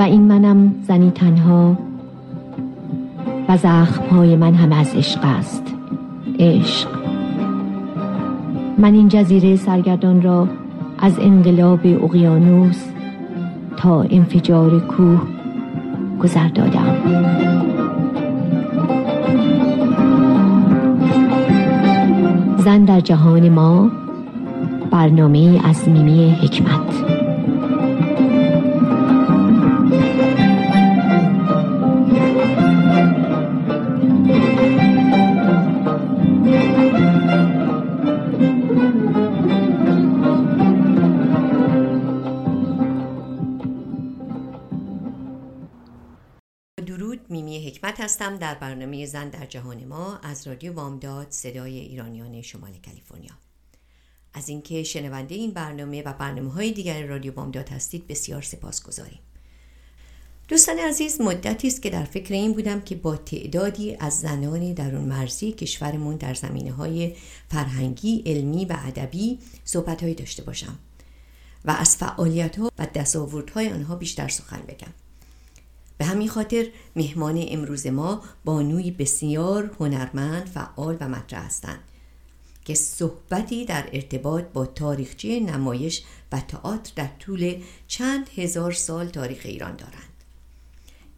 و این منم زنی تنها و زخمهای من هم از عشق است. عشق. من این جزیره سرگردان را از انقلاب اقیانوس تا انفجار کوه گذر دادم. زن در جهان ما برنامه از میمی حکمت. حکمت هستم در برنامه زن در جهان ما از رادیو وامداد صدای ایرانیان شمال کالیفرنیا. از اینکه شنونده این برنامه و برنامه های دیگر رادیو وامداد هستید بسیار سپاس گذاریم. دوستان عزیز مدتی است که در فکر این بودم که با تعدادی از زنان درون مرزی کشورمون در زمینه های فرهنگی، علمی و ادبی صحبت داشته باشم و از فعالیت ها و دستاوردهای آنها بیشتر سخن بگم. به همین خاطر مهمان امروز ما بانوی بسیار هنرمند، فعال و مطرح هستند که صحبتی در ارتباط با تاریخچه نمایش و تئاتر در طول چند هزار سال تاریخ ایران دارند.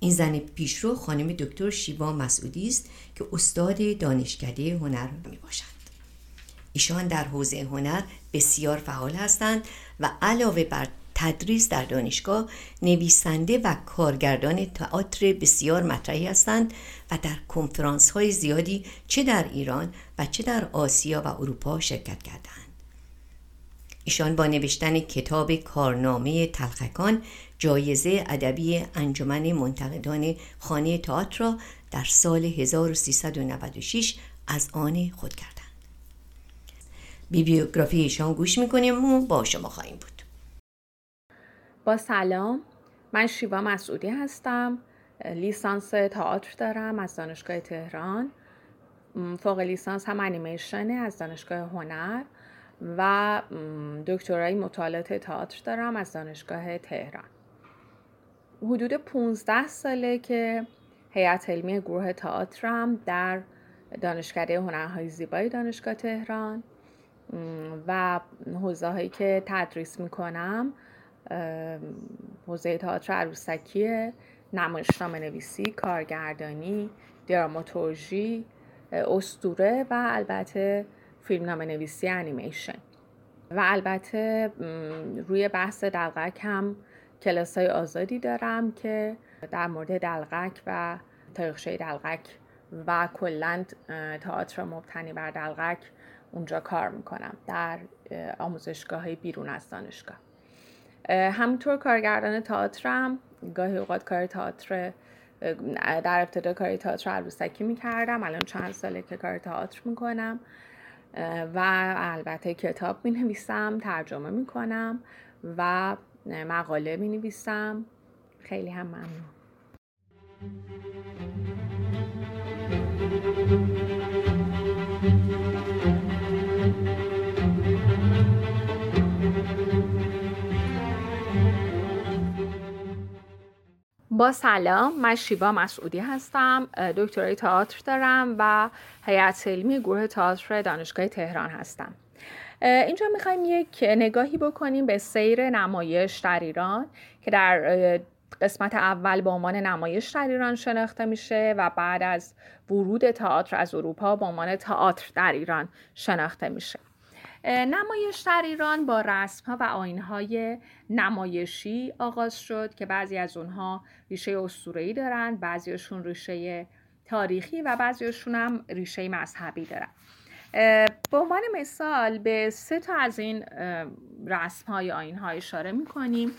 این زن پیشرو خانم دکتر شیوا مسعودی است که استاد دانشکده هنر می باشند. ایشان در حوزه هنر بسیار فعال هستند و علاوه بر تدریس در دانشگاه نویسنده و کارگردان تئاتر بسیار مطرحی هستند و در کنفرانس های زیادی چه در ایران و چه در آسیا و اروپا شرکت کردند. ایشان با نوشتن کتاب کارنامه تلخکان جایزه ادبی انجمن منتقدان خانه تئاتر را در سال 1396 از آن خود کردند. بیبیوگرافی ایشان گوش می‌کنیم و با شما خواهیم بود. با سلام من شیوا مسعودی هستم لیسانس تئاتر دارم از دانشگاه تهران. فوق لیسانس هم انیمیشن از دانشگاه هنر و دکترای مطالعات تئاتر دارم از دانشگاه تهران. حدود 15 ساله که هیئت علمی گروه تئاترم در دانشکده هنرهای زیبای دانشگاه تهران. و حوزه هایی که تدریس می‌کنم حوزه تئاتر عروسکی نمایشنامه نویسی کارگردانی دراماتورژی استوره و البته فیلمنامه نویسی انیمیشن. و البته روی بحث دلغک هم کلاس های آزادی دارم که در مورد دلغک و تاریخچه دلغک و کلند تئاتر مبتنی بر دلغک اونجا کار می‌کنم در آموزشگاه بیرون از دانشگاه. همینطور کارگردان تئاترم گاهی اوقات کار تئاتر در ابتدا کار تئاتر عروسکی می‌کردم الان چند ساله که کار تئاتر می‌کنم. و البته کتاب می نویسم ترجمه می کنم و مقاله می نویسم خیلی هم ممنون. با سلام من شیوا مسعودی هستم دکترای تئاتر دارم و هیئت علمی گروه تئاتر دانشگاه تهران هستم. اینجا می‌خوایم یک نگاهی بکنیم به سیر نمایش در ایران که در قسمت اول به عنوان نمایش در ایران شناخته میشه و بعد از ورود تئاتر از اروپا به عنوان تئاتر در ایران شناخته میشه. نمایش در ایران با رسم ها و آین های نمایشی آغاز شد که بعضی از اونها ریشه اسطوره‌ای دارند بعضیشون ریشه تاریخی و بعضیشون هم ریشه مذهبی دارن. به عنوان مثال به سه تا از این رسم های آین ها اشاره می‌کنیم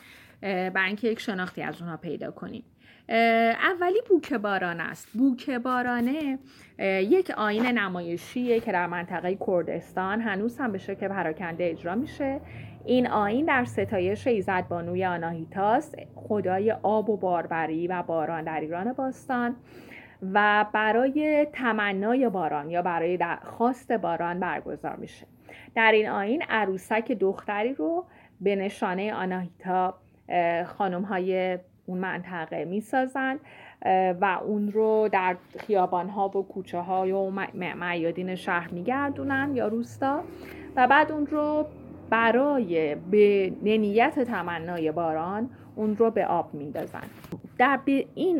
برای اینکه یک شناختی از اونها پیدا کنیم. اولی بوک باران است. بوک بارانه یک آین نمایشیه که در منطقه کردستان هنوز هم به شکل پراکنده اجرا میشه. این آین در ستایش ایزد بانوی آناهیتاس خدای آب و باربری و باران در ایران باستان و برای تمنای باران یا برای خواست باران برگزار میشه. در این آین عروسک دختری رو به نشانه آناهیتا خانم های اون منطقه می‌سازند و اون رو در خیابان ها و کوچه های و میادین شهر میگردونن یا روستا. و بعد اون رو برای به نیت تمنای باران اون رو به آب میندازن. در این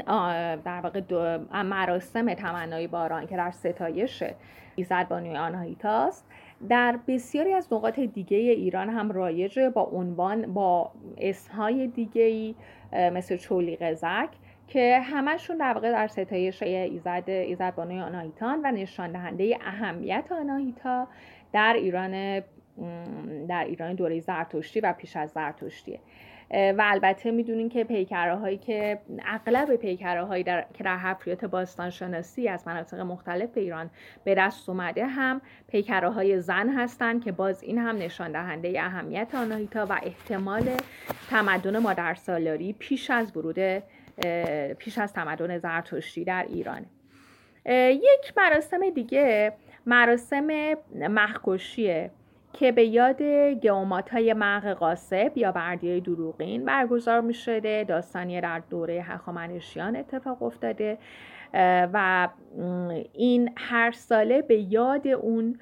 در واقع مراسم تمنای باران که در ستایش ایزد بانوی آناهیتاست در بسیاری از نقاط دیگه ایران هم رایجه با عنوان با اسمهای دیگه ای مثل چولی قزک که همشون در واقع در ستایش ایزد ایزد بانوی آناهیتان و نشان دهنده اهمیت آناهیتا در ایران در ایران دوره زرتشتی و پیش از زرتشتیه. و البته می‌دونین که پیکره هایی که اغلب پیکره هایی در... که در حفریات باستان شناسی از مناطق مختلف ایران به دست اومده هم پیکره های زن هستند که باز این هم نشان دهنده اهمیت آناهیتا و احتمال تمدن مادر سالاری پیش از ورود پیش از تمدن زرتشتی در ایران. یک مراسم دیگه مراسم محکشیه که به یاد گومات های مغ قاسب یا بردی های دروغین برگزار می شده داستانی در دوره هخامنشیان اتفاق افتاده و این هر ساله به یاد اون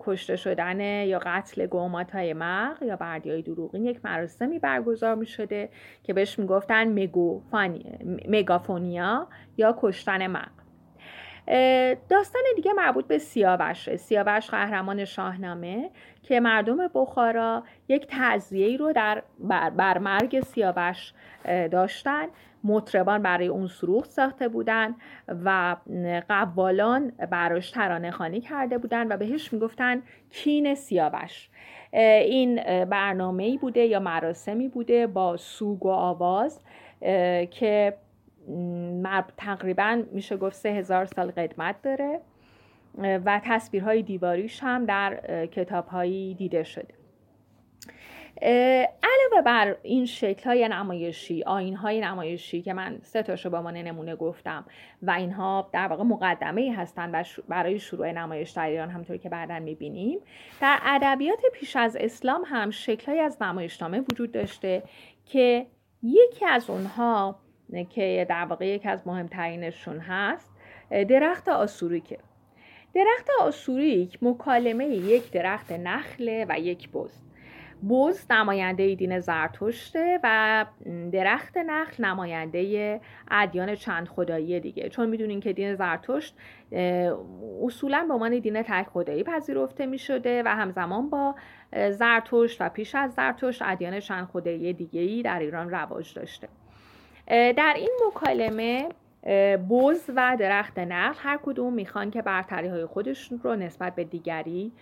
کشته شدن یا قتل گومات های مغ یا بردی های دروغین یک مراسمی برگزار می شده که بهش می گفتن مگافونیا یا کشتن مغ داستان دیگه مربوط به سیاوش سیاوش قهرمان شاهنامه که مردم بخارا یک تعذیه رو در بر, مرگ سیاوش داشتن. مطربان برای اون سروخ ساخته بودن و قوالان براش ترانه خانی کرده بودن و بهش می‌گفتن کین سیاوش. این برنامه بوده یا مراسمی بوده با سوگ و آواز که تقریبا میشه گفت سه هزار سال قدمت داره و تصویرهای دیواریش هم در کتابهایی دیده شده. علاوه بر این شکل های نمایشی آین های نمایشی که من سه تاشو با من نمونه گفتم و اینها در واقع مقدمه هستند برای شروع نمایش در ایران همطور که بعدا می‌بینیم در ادبیات پیش از اسلام هم شکل از نمایشنامه وجود داشته که یکی از اونها که در واقع یکی از مهمترینشون هست درخت آسوریکه. درخت آسوریک مکالمه یک درخت نخله و یک بز بز نماینده دین زرتشته و درخت نخل نماینده ادیان چند خدایی دیگه. چون می‌دونین که دین زرتشت اصولا به عنوان دین تک خدایی پذیرفته می شده و همزمان با زرتشت و پیش از زرتشت ادیان چند خدایی دیگه ای در ایران رواج داشته. در این مکالمه بز و درخت نخل هر کدوم می‌خوان که برتری های خودشون رو نسبت به دیگری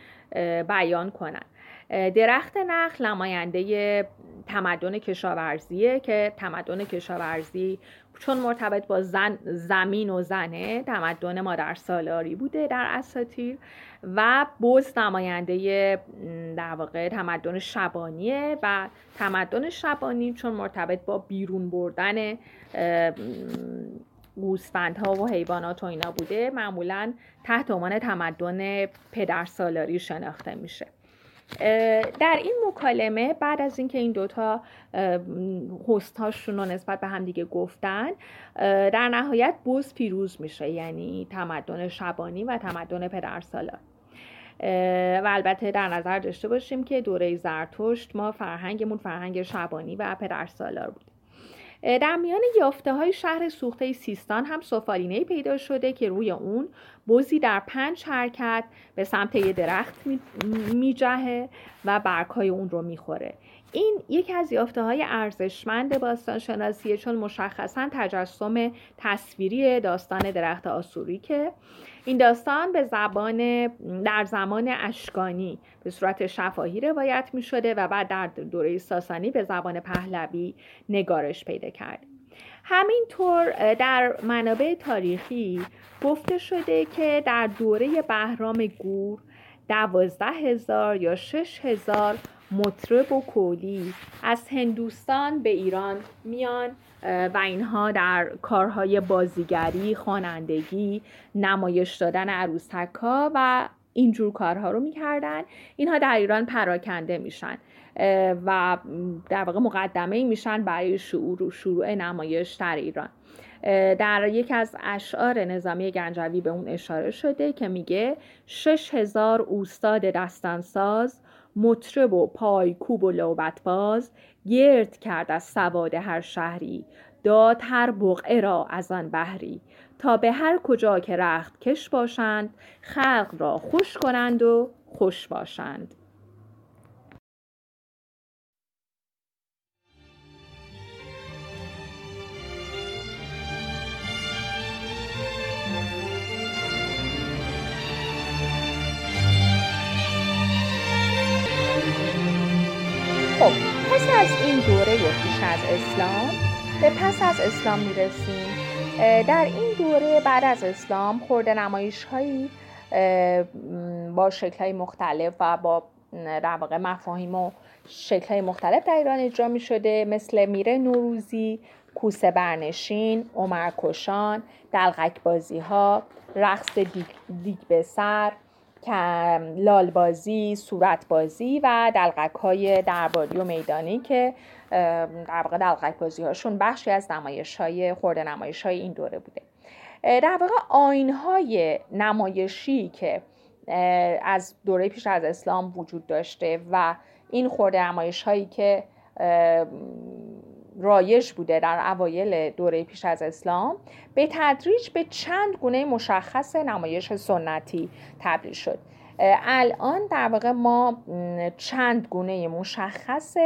بیان کنن. درخت نخل نماینده تمدن کشاورزیه که تمدن کشاورزی چون مرتبط با زن زمین و زنه تمدن مادر سالاری بوده در اساطیر و بز نماینده در واقع تمدن شبانیه و تمدن شبانی چون مرتبط با بیرون بردن گوسفندها و حیوانات و اینا بوده معمولا تحت عنوان تمدن پدر سالاری شناخته میشه. در این مکالمه بعد از اینکه این دوتا هست هاشون رو نسبت به همدیگه گفتن در نهایت بوز پیروز میشه یعنی تمدن شبانی و تمدن پدر سالار و البته در نظر داشته باشیم که دوره زرتشت ما فرهنگمون فرهنگ شبانی و پدر سالار بود. در میان یافته های شهر سوخته سیستان هم سفالینه پیدا شده که روی اون بزی در پنج حرکت به سمت یه درخت میجهه و برگهای اون رو می‌خوره. این یکی از یافته های ارزشمند باستان شناسیه چون مشخصا تجسم تصویری داستان درخت آسوری که این داستان به زبان در زمان اشکانی به صورت شفاهی روایت می شده و بعد در دوره ساسانی به زبان پهلوی نگارش پیدا کرد. همینطور در منابع تاریخی گفته شده که در دوره بهرام گور دوازده هزار یا شش هزار مطرب و کولی از هندوستان به ایران میان و اینها در کارهای بازیگری، خوانندگی، نمایش دادن عروسک ها و اینجور کارها رو می‌کردن. اینها در ایران پراکنده میشن و در واقع مقدمه میشن برای شعور شروع نمایش در ایران. در یکی از اشعار نظامی گنجوی به اون اشاره شده که میگه شش هزار اوستاد دستانساز مطرب و پایکوب و لوبت باز گرد کرد از سواد هر شهری داد هر بقعه را از آن بهری تا به هر کجا که رخت کش باشند خلق را خوش کنند و خوش باشند. پیش از اسلام به پس از اسلام می‌رسیم. در این دوره بعد از اسلام خورده نمایش هایی با شکل های مختلف و با در مفاهیم و شکل های مختلف در ایران اجرا می شده مثل میره نوروزی، کوسه برنشین، عمر کشان، دلغک بازی ها، رقص دیگ, دیگ به سر، لال بازی، صورت بازی و دلغک های درباری و میدانی که در واقع دلغک بازی هاشون بخشی از نمایش های خورده نمایش های این دوره بوده. در واقع آین های نمایشی که از دوره پیش از اسلام وجود داشته و این خورده نمایش هایی که رایج بوده در اوایل دوره پیش از اسلام به تدریج به چند گونه مشخص نمایش سنتی تبدیل شد. الان در واقع ما چند گونه مشخص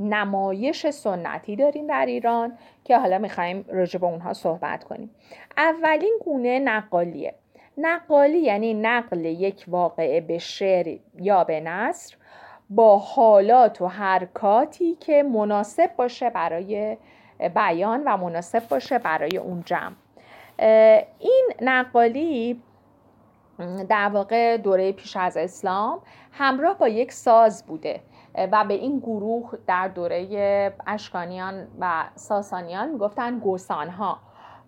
نمایش سنتی داریم در ایران که حالا می‌خوایم راجع به اونها صحبت کنیم. اولین گونه نقالیه. نقالی یعنی نقل یک واقعه به شعر یا به نصر با حالات و حرکاتی که مناسب باشه برای بیان و مناسب باشه برای اون جمع. این نقالی در واقع دوره پیش از اسلام همراه با یک ساز بوده و به این گروه در دوره اشکانیان و ساسانیان می‌گفتن گوسانها.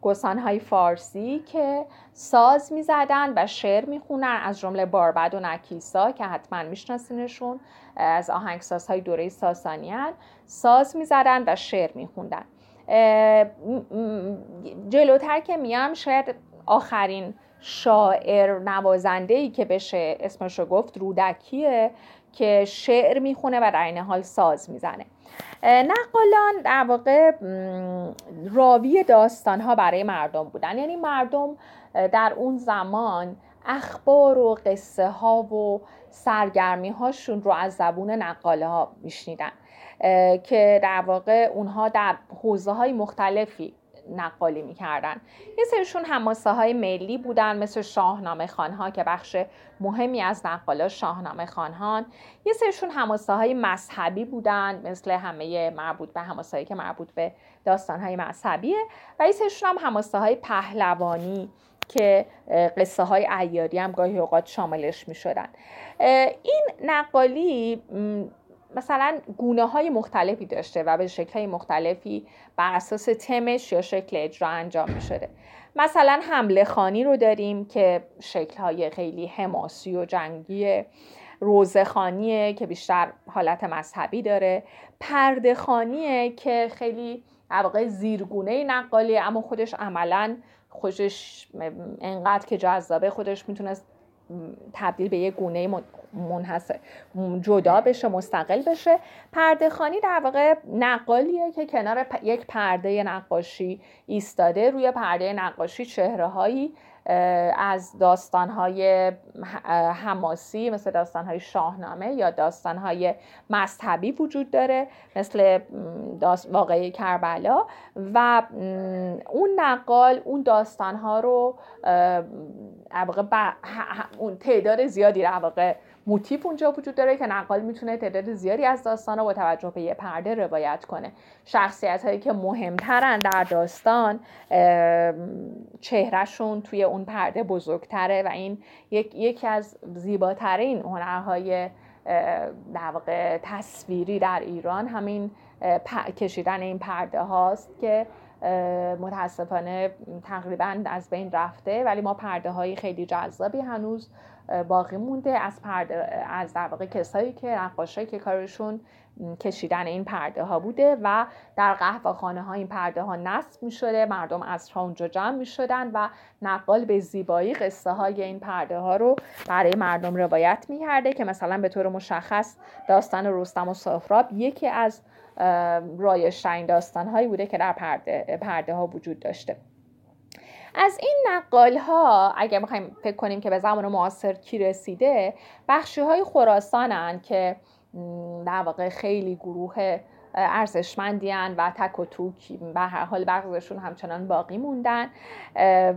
گوسانهای فارسی که ساز می‌زدن و شعر می‌خونن از جمله باربد و نکیسا که حتما میشناسینشون از آهنگسازهای دوره ساسانیان ساز می‌زدن و شعر میخوندن. جلوتر که میام شاید آخرین شاعر نوازنده ای که بشه اسمشو گفت رودکیه که شعر می‌خونه و در این حال ساز می‌زنه. نقالان در واقع راوی داستان ها برای مردم بودن. یعنی مردم در اون زمان اخبار و قصه ها و سرگرمی هاشون رو از زبون نقاله ها میشنیدن که در واقع اونها در حوزه های مختلفی نقالی می‌کردن. یه سرشون هماسه های ملی بودن مثل شاهنامه خانها که بخش مهمی از نقالا شاهنامه خانهان. یه سرشون هماسه های مذهبی بودن مثل همه مربوط به هماسه که مربوط به داستان های مذهبیه. و یه سرشون هم هماسه های پهلوانی که قصه های عیاری هم گاهی اوقات شاملش می شدن این نقالی مثلا گونه های مختلفی داشته و به شکل های مختلفی بر اساس تمش یا شکل اجرا انجام می شده مثلا حمله خانی رو داریم که شکل های خیلی حماسی و جنگی روزه خانیه که بیشتر حالت مذهبی داره. پرده خانیه که خیلی واقع زیرگونه نقالی اما خودش عملا خودش انقدر که جذابه خودش می‌تونست تبدیل به یک گونه منحصر جدا بشه مستقل بشه. پرده خانی در واقع نقالیه که کنار یک پرده نقاشی ایستاده روی پرده نقاشی چهره هایی از داستانهای حماسی مثل داستانهای شاهنامه یا داستانهای مذهبی وجود داره مثل واقعی کربلا و اون نقال اون داستانها رو اون تعداد زیادی واقع موتیف اونجا وجود داره که نقال می‌تونه تعداد زیادی از داستان رو با توجه به یه پرده روایت کنه. شخصیت هایی که مهمترن در داستان چهرهشون توی اون پرده بزرگتره و این یک، یکی از زیباترین هنرهای در واقع تصویری در ایران همین کشیدن این پرده هاست که متاسفانه تقریبا از بین رفته ولی ما پرده های خیلی جذابی هنوز باقی مونده از پرده از در واقع کسایی که نقاشایی که کارشون کشیدن این پرده ها بوده و در قهوه خانه ها این پرده ها نصب می شده مردم از اونجا جمع می شدن و نقال به زیبایی قصه های این پرده ها رو برای مردم روایت می کرده که مثلا به طور مشخص داستان رستم و سهراب یکی از رایشترین داستان هایی بوده که در پرده, پرده ها وجود داشته. از این نقال ها اگر می‌خوایم فکر کنیم که به زمان معاصر کی رسیده بخشی های خراسانن که در واقع خیلی گروه ارزشمندی و تک و توک به هر حال بعضشون همچنان باقی موندن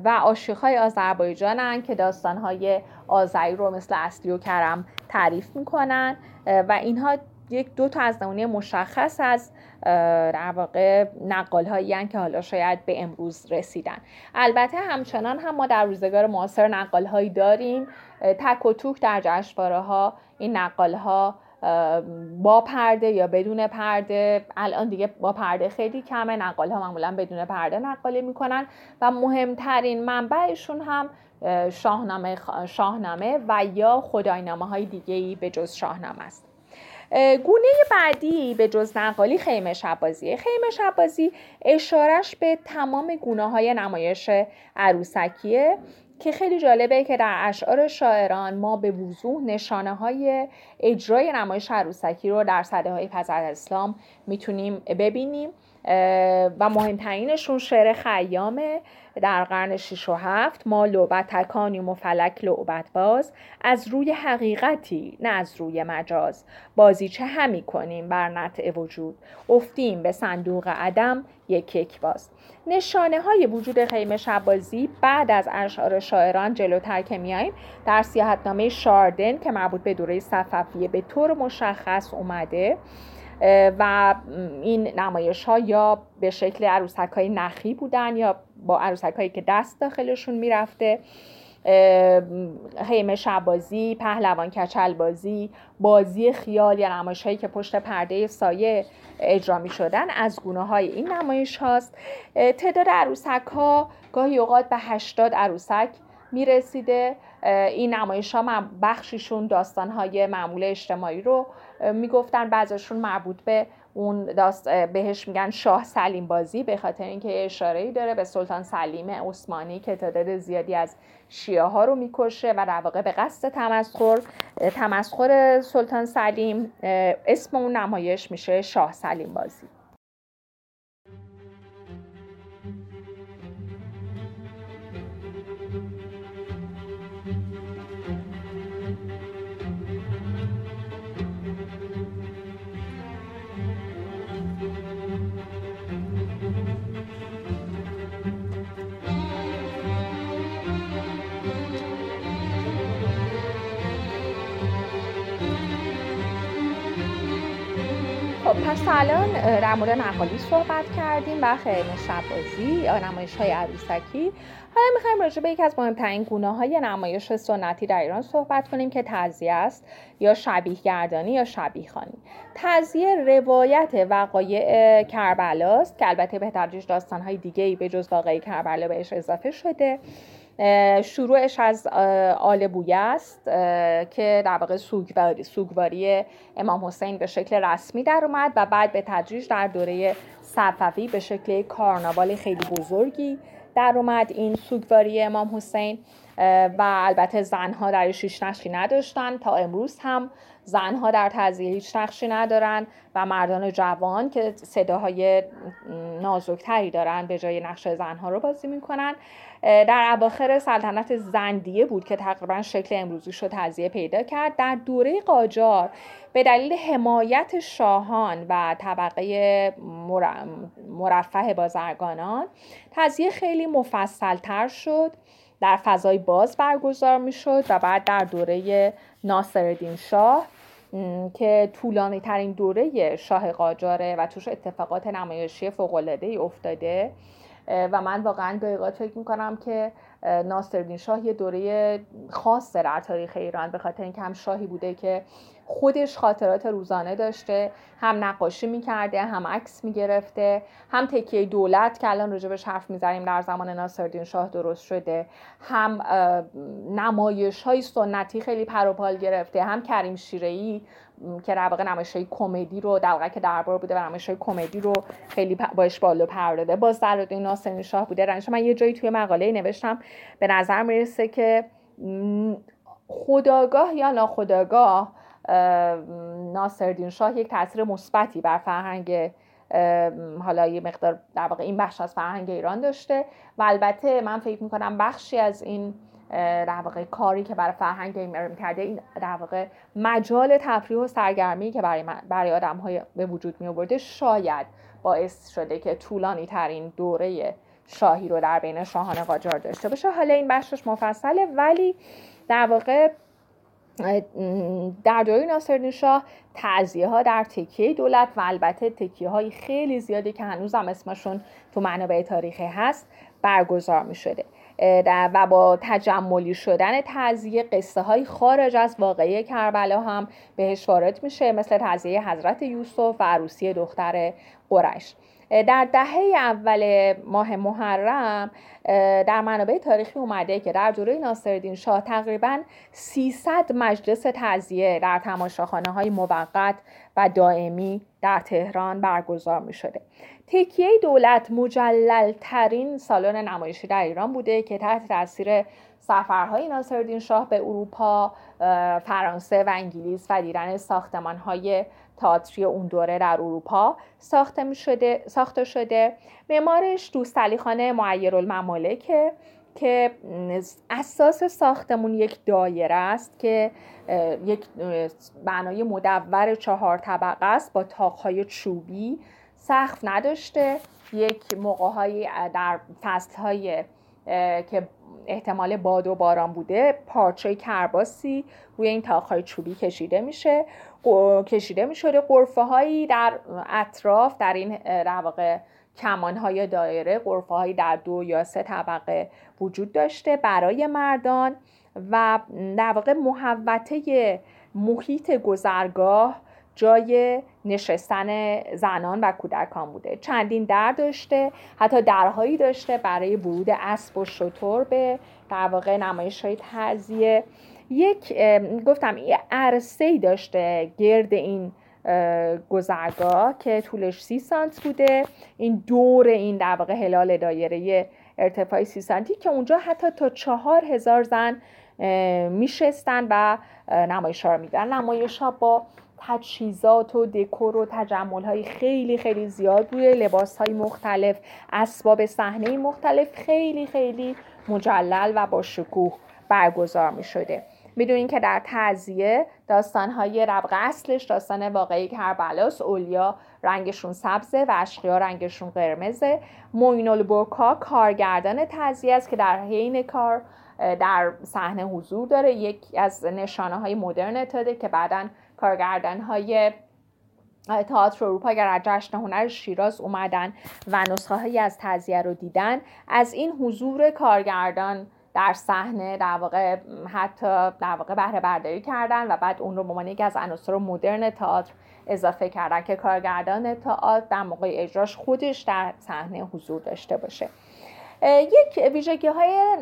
و های آذربایجانن که های آذری رو مثل اصلی و کرم تعریف می‌کنن و اینها یک دو تا از نمونه مشخص از در واقع نقال هایی که حالا شاید به امروز رسیدن. البته همچنان هم ما در روزگار معاصر نقال هایی داریم تک و توک در جشنواره ها این نقال ها با پرده یا بدون پرده الان دیگه با پرده خیلی کمه. نقال ها معمولا بدون پرده نقاله می‌کنن و مهمترین منبعشون هم شاهنامه, شاهنامه و یا خداینامه های دیگه ای به جز شاهنامه است. گونه بعدی به جز نقالی خیمه شبازیه. خیمه شبازی اشارش به تمام گونه های نمایش عروسکیه که خیلی جالبه که در اشعار شاعران ما به وضوح نشانه های اجرای نمایش عروسکی رو در صده های پس از اسلام می‌تونیم ببینیم. و مهمترینشون شعر خیامه در قرن 6 و 7 ما لعبت تکانیم و فلک لعبت باز از روی حقیقتی نه از روی مجاز. بازی چه همی کنیم بر نطع وجود؟ افتیم به صندوق عدم یک یک باز. نشانه های وجود خیمه شبازی بعد از اشعار شاعران جلوتر که میاییم در سیاحتنامه شاردن که مربوط به دوره صفویه به طور مشخص اومده. و این نمایش ها یا به شکل عروسک های نخی بودن یا با عروسک هایی که دست داخلشون می‌رفته خیمه شبازی، پهلوان کچل بازی، بازی خیال یا نمایش هایی که پشت پرده سایه اجرا می شدن از گونه های این نمایش هاست. تعداد عروسک ها گاهی اوقات به 80 عروسک می رسیده این نمایش ها بخشیشون داستان های معمول اجتماعی رو می‌گفتن بعضشون مربوط به اون داست بهش میگن شاه سلیم بازی به خاطر اینکه اشاره ای داره به سلطان سلیم عثمانی که تعداد زیادی از شیعه ها رو می‌کشه و در واقع به قصد تمسخر تمسخر سلطان سلیم اسم اون نمایش میشه شاه سلیم بازی. پس الان در مورد نقالی صحبت کردیم و خیلی شبازی یا نمایش های عروسکی. حالا می‌خوایم راجع به یکی از مهمترین گونه های نمایش سنتی در ایران صحبت کنیم که تعذیه است یا شبیه گردانی یا شبیه خانی تعذیه روایت وقایع کربلاست که البته به تدریج داستان های دیگه ای به جز واقعی کربلا بهش اضافه شده. شروعش از آل بویه است که در واقع سوگواری, سوگواری امام حسین به شکل رسمی در اومد و بعد به تدریج در دوره صفوی به شکل کارناوال خیلی بزرگی در اومد. این سوگواری امام حسین و البته زنها در هیچ نقشی نداشتن. تا امروز هم زنها در تعذیه هیچ نقشی ندارن و مردان جوان که صداهای نازکتری دارن به جای نقش زنها رو بازی می‌کنن. در اواخر سلطنت زندیه بود که تقریبا شکل امروزی شد تعذیه پیدا کرد. در دوره قاجار به دلیل حمایت شاهان و طبقه مرفه بازرگانان تعذیه خیلی مفصلتر شد. در فضای باز برگزار می شد و بعد در دوره ناصرالدین شاه که طولانی ترین دوره شاه قاجاره و توش اتفاقات نمایشی فوق افتاده. و من واقعا گاهی فکر می‌کنم که ناصرالدین شاه یه دوره خاص در تاریخ ایران به خاطر اینکه هم شاهی بوده که خودش خاطرات روزانه داشته هم نقاشی می‌کرده هم عکس می‌گرفته هم تکیه دولت که الان راجبش حرف می‌زنیم در زمان ناصرالدین شاه درست شده هم نمایش های سنتی خیلی پروپال گرفته هم کریم شیرهی که در واقع نمایش های کمدی رو در که دربار بوده و نمایش های کمدی رو خیلی باش بالا پر باز در ناصرالدین شاه بوده. رنش من یه جایی توی مقاله نوشتم به نظر می‌رسه که خداگاه یا ناخداگاه ناصرالدین شاه یک تاثیر مثبتی بر فرهنگ حالا یه مقدار در واقع این بخش از فرهنگ ایران داشته و البته من فکر می‌کنم بخشی از این در واقع کاری که برای فرهنگ ایران کرده این در واقع مجال تفریح و سرگرمی که برای, برای آدم های به وجود می آورده شاید باعث شده که طولانی ترین دوره شاهی رو در بین شاهان قاجار داشته باشه. حالا این بخشش مفصله ولی در واقع در دوره ناصرالدین شاه تعذیه ها در تکیه دولت و البته تکیه های خیلی زیادی که هنوز هم اسمشون تو منابع تاریخی هست برگزار می شده و با تجملی شدن تعذیه قصه های خارج از واقعی کربلا هم بهش وارد میشه مثل تعذیه حضرت یوسف و عروسی دختر قرش در دهه اول ماه محرم در منابع تاریخی اومده که در دوره ناصرالدین شاه تقریبا 300 مجلس تعزیه در تماشاخانه های موقت و دائمی در تهران برگزار می شده. تکیه دولت مجلل ترین سالن نمایشی در ایران بوده که تحت تاثیر سفرهای ناصرالدین شاه به اروپا، فرانسه و انگلیس و دیدن ساختمانهای تئاتری اون دوره در اروپا ساخته شده ساخته شده. معمارش دوست علی خانه معیر الممالکه که اساس ساختمون یک دایره است که یک بنای مدور چهار طبقه است با تاقهای چوبی سقف نداشته. یک موقع در فصل های که احتمال باد و باران بوده پارچه کرباسی روی این تاقهای چوبی کشیده میشه. کشیده می‌شده قرفه هایی در اطراف در این در واقع کمان های دایره قرفه هایی در دو یا سه طبقه وجود داشته برای مردان و در واقع محوطه محیط گذرگاه جای نشستن زنان و کودکان بوده. چندین در داشته حتی درهایی داشته برای ورود اسب و شطور به در واقع نمایش های یک گفتم یه عرصه داشته گرد این گذرگاه که طولش سی سانت بوده. این دور این در واقع هلال دایره ارتفاع سی سانتی که اونجا حتی تا چهار هزار زن میشستن و نمایش ها میدن. نمایش ها با تجهیزات و دکور و تجمل های خیلی خیلی زیاد روی لباس های مختلف اسباب صحنه مختلف خیلی خیلی مجلل و با شکوه برگزار می شده می‌دونین که در تعذیه های ربق اصلش داستان واقعی کربلاس اولیا رنگشون سبزه و اشقیا رنگشون قرمزه. موین البرکا کارگردان تعذیه است که در حین کار در صحنه حضور داره. یکی از نشانه های مدرن تاده که بعدا کارگردان های تئاتر اروپا در جشن هنر شیراز اومدن و نسخه هایی از تزیه رو دیدن از این حضور کارگردان در صحنه در واقع حتی در واقع بهره برداری کردن و بعد اون رو به عنوان یکی از عناصر مدرن تئاتر اضافه کردن که کارگردان تئاتر در موقع اجراش خودش در صحنه حضور داشته باشه. یک ویژگی های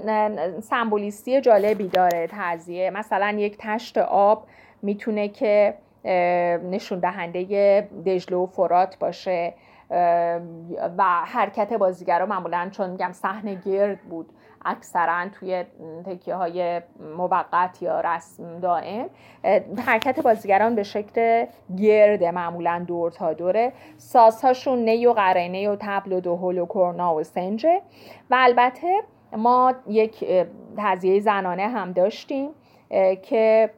سمبولیستی جالبی داره تعذیه مثلا یک تشت آب می‌تونه که نشون دهنده دجله و فرات باشه و حرکت بازیگرا معمولا چون میگم صحنه گرد بود. اکثرا توی تکیه های موقت یا رسم دائم حرکت بازیگران به شکل گرده معمولا دور تا دوره. سازهاشون نی و قرینه و تبل و دهل و کرنا و سنجه. و البته ما یک تزیه زنانه هم داشتیم. که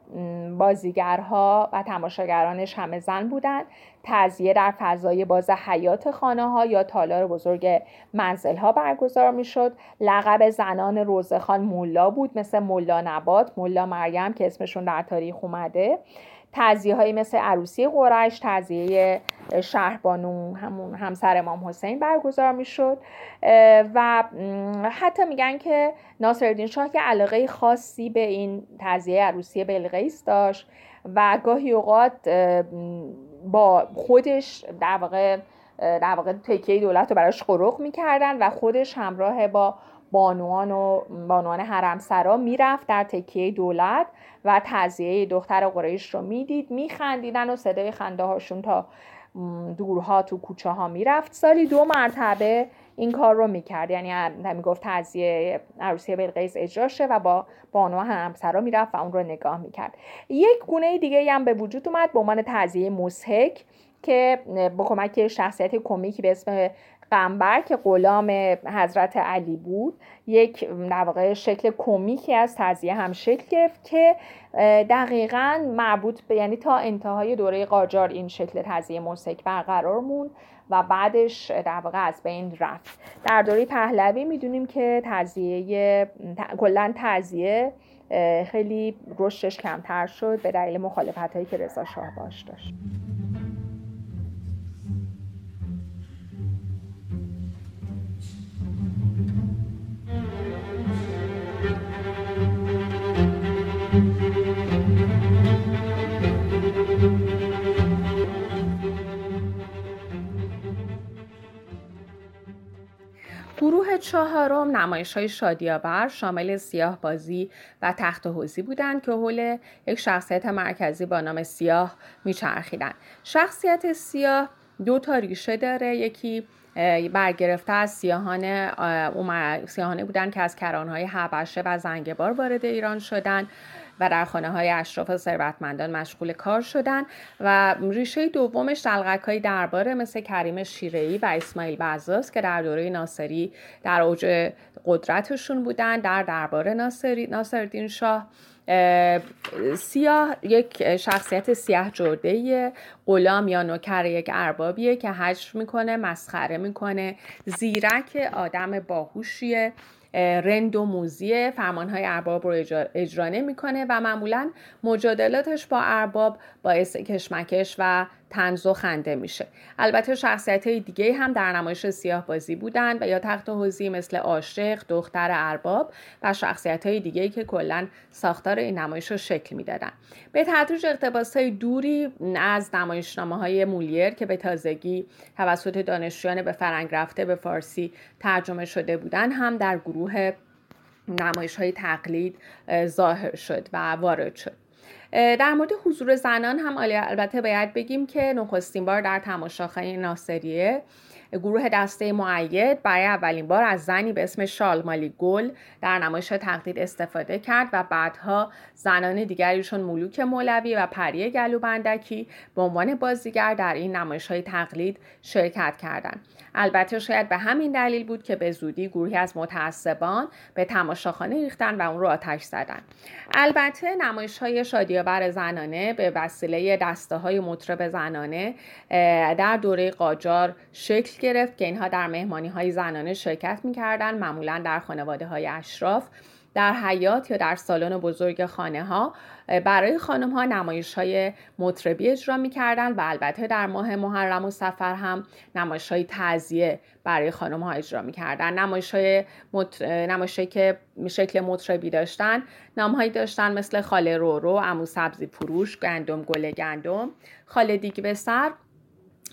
بازیگرها و تماشاگرانش همه زن بودند تزیه در فضای باز حیات خانه ها یا تالار بزرگ منزل ها برگزار می شد لقب زنان روزخان مولا بود مثل مولا نبات مولا مریم که اسمشون در تاریخ اومده. تعذیه هایی مثل عروسی قرش تعذیه شهربانو همون همسر امام حسین برگزار می‌شد. و حتی میگن که ناصرالدین شاه که علاقه خاصی به این تعذیه عروسی بلقیس داشت و گاهی اوقات با خودش در واقع در واقع تکیه دولت رو براش قروق می‌کردن و خودش همراه با بانوان و بانوان حرمسرا می‌رفت در تکیه دولت و تعذیه دختر قریش رو می‌دید میخندیدن و صدای خنده هاشون تا دورها تو کوچه ها می‌رفت. سالی دو مرتبه این کار رو می‌کرد. یعنی می‌گفت تعذیه عروسی بلقیس اجرا شه و با بانو همسرا می‌رفت و اون رو نگاه می‌کرد. یک گونه دیگه هم به وجود اومد به عنوان تعذیه مسحک که با کمک شخصیت کمیکی به اسم قنبر که غلام حضرت علی بود یک در واقع شکل کمیکی از تعذیه هم شکل گرفت که دقیقا مربوط به یعنی تا انتهای دوره قاجار این شکل تعذیه مسک برقرار موند و بعدش در واقع از بین رفت. در دوره پهلوی می‌دونیم که تعذیه کلا تعذیه خیلی رشدش کمتر شد به دلیل مخالفت هایی که رضا شاه باش داشت. گروه چهارم نمایش های شادیابر شامل سیاه بازی و تخت حوزی بودند که حول یک شخصیت مرکزی با نام سیاه میچرخیدند شخصیت سیاه دو تا ریشه داره. یکی برگرفته از سیاهان سیاهانه بودند که از کرانهای حبشه و زنگبار وارد ایران شدند. و در خانه های اشراف ثروتمندان مشغول کار شدن و ریشه دومش دلغک های درباره مثل کریم شیرهی و اسماعیل بعزاز که در دوره ناصری در اوج قدرتشون بودن در دربار ناصری ناصرالدین شاه سیاه یک شخصیت سیاه جرده غلام یا نوکر یک اربابیه که حجر می‌کنه مسخره می‌کنه زیرک آدم باهوشیه. رند و موزی فرمانهای ارباب رو اجرا می‌کنه و معمولا مجادلاتش با ارباب باعث کشمکش و تنز و خنده میشه. البته شخصیت های دیگه هم در نمایش سیاه بازی بودن و یا تخت حوزی مثل عاشق دختر ارباب و شخصیت های دیگه که کلا ساختار این نمایش رو شکل می‌دادن. به تدریج اقتباس های دوری از نمایشنامه های مولیر که به تازگی توسط دانشجویان به فرنگ رفته به فارسی ترجمه شده بودن هم در گروه نمایش های تقلید ظاهر شد و وارد شد. در مورد حضور زنان هم البته باید بگیم که نخستین بار در تماشاخانه ناصریه. گروه دسته معید برای اولین بار از زنی به اسم شالمالی گل در نمایش تقدید استفاده کرد و بعدها زنان دیگریشون ملوک مولوی و پریه گلوبندکی به عنوان بازیگر در این نمایش های تقلید شرکت کردند. البته شاید به همین دلیل بود که به زودی گروهی از متعصبان به تماشاخانه ریختن و اون رو آتش زدن. البته نمایش های شادیابر زنانه به وسیله دسته های مطرب زنانه در دوره قاجار شکل گرفت که اینها در مهمانی های زنانه شرکت می‌کردن معمولا در خانواده های اشراف. در حیات یا در سالن بزرگ خانه ها برای خانم ها نمایش های مطربی اجرا می‌کردن و البته در ماه محرم و سفر هم نمایش های تعذیه برای خانم ها اجرا می‌کردن. نمایش های نمایش که شکل مطربی داشتن نامهایی داشتن مثل خاله رورو، امو سبزی پروش، گندم گل گندم، خاله دیگ به سر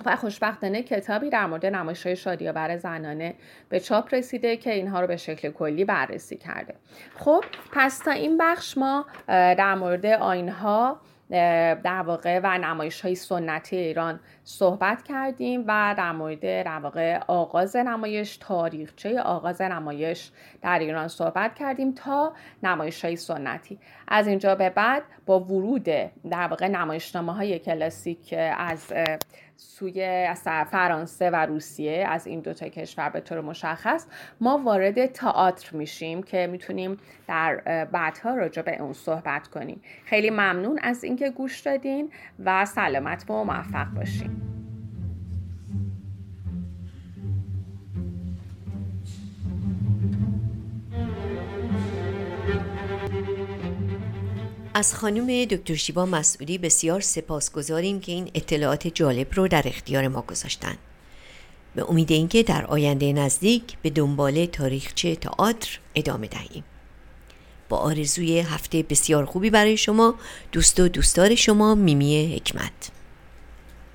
و خوشبختانه کتابی در مورد نمایش های شادیآور زنانه به چاپ رسیده که اینها رو به شکل کلی بررسی کرده. خب پس تا این بخش ما در مورد آینها در واقع و نمایش های سنتی ایران صحبت کردیم و در مورد در واقع آغاز نمایش تاریخچه آغاز نمایش در ایران صحبت کردیم تا نمایش های سنتی. از اینجا به بعد با ورود در واقع نمایشنامه های کلاسیک از سوی فرانسه و روسیه از این دوتا کشور به طور مشخص ما وارد تئاتر میشیم که می‌تونیم در بعدها راجع به اون صحبت کنیم. خیلی ممنون از اینکه گوش دادین و سلامت و موفق باشین. از خانم دکتر شیوا مسعودی بسیار سپاسگزاریم که این اطلاعات جالب رو در اختیار ما گذاشتن. به امید اینکه در آینده نزدیک به دنبال تاریخچه تئاتر ادامه دهیم. با آرزوی هفته بسیار خوبی برای شما دوست و دوستدار شما میمی حکمت.